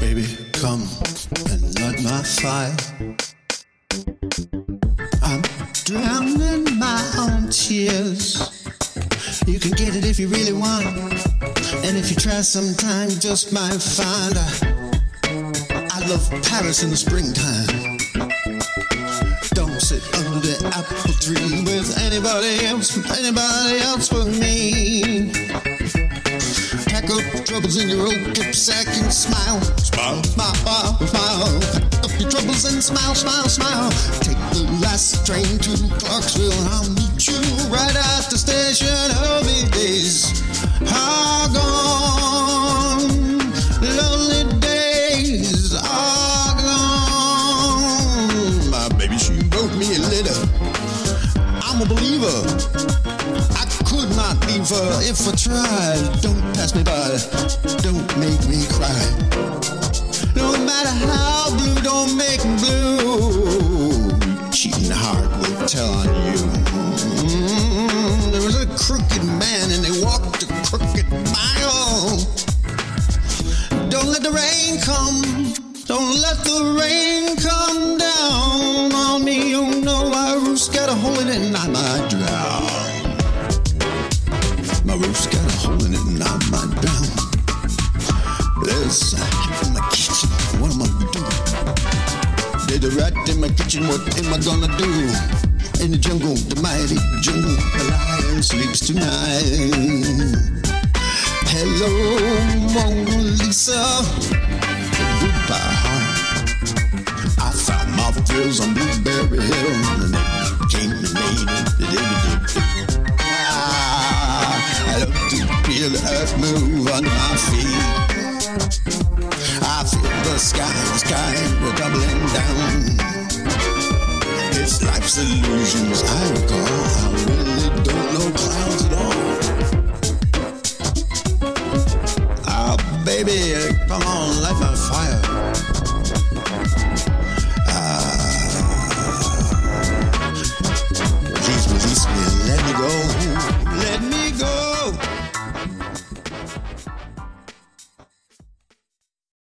Baby, come and light my fire. I'm drowning my own tears. You can get it if you really want. And if you try sometime, you just might find I, I love Paris in the springtime. Don't sit under the apple tree with anybody else, anybody else but me. Troubles in your old dipsack and smile, smile, smile, smile, smile. Pack up your troubles and smile, smile, smile. Take the last train to Clarksville. I'll meet you right at the station. Hurry days are gone. Lonely days are gone. My baby, she wrote me a letter. I'm a believer. I her if I tried. Don't pass me by. Don't make me cry. No matter how blue, don't make me blue. Cheating heart will tell on you. Mm, there was a crooked man and they walked a crooked mile. Don't let the rain come. Don't let the rain come down on me. No, my roof's got a hole in it and I might drown. A rat in my kitchen. What am I gonna do? In the jungle, the mighty jungle, the lion sleeps tonight. Hello, Mona Lisa. Goodbye. I found my thrills on Blueberry Hill, and they came and made it. Ah, I love to feel the earth move under my feet. The sky, the sky, we're doubling down. It's life's illusions I recall. I really don't know clouds at all. Ah, baby,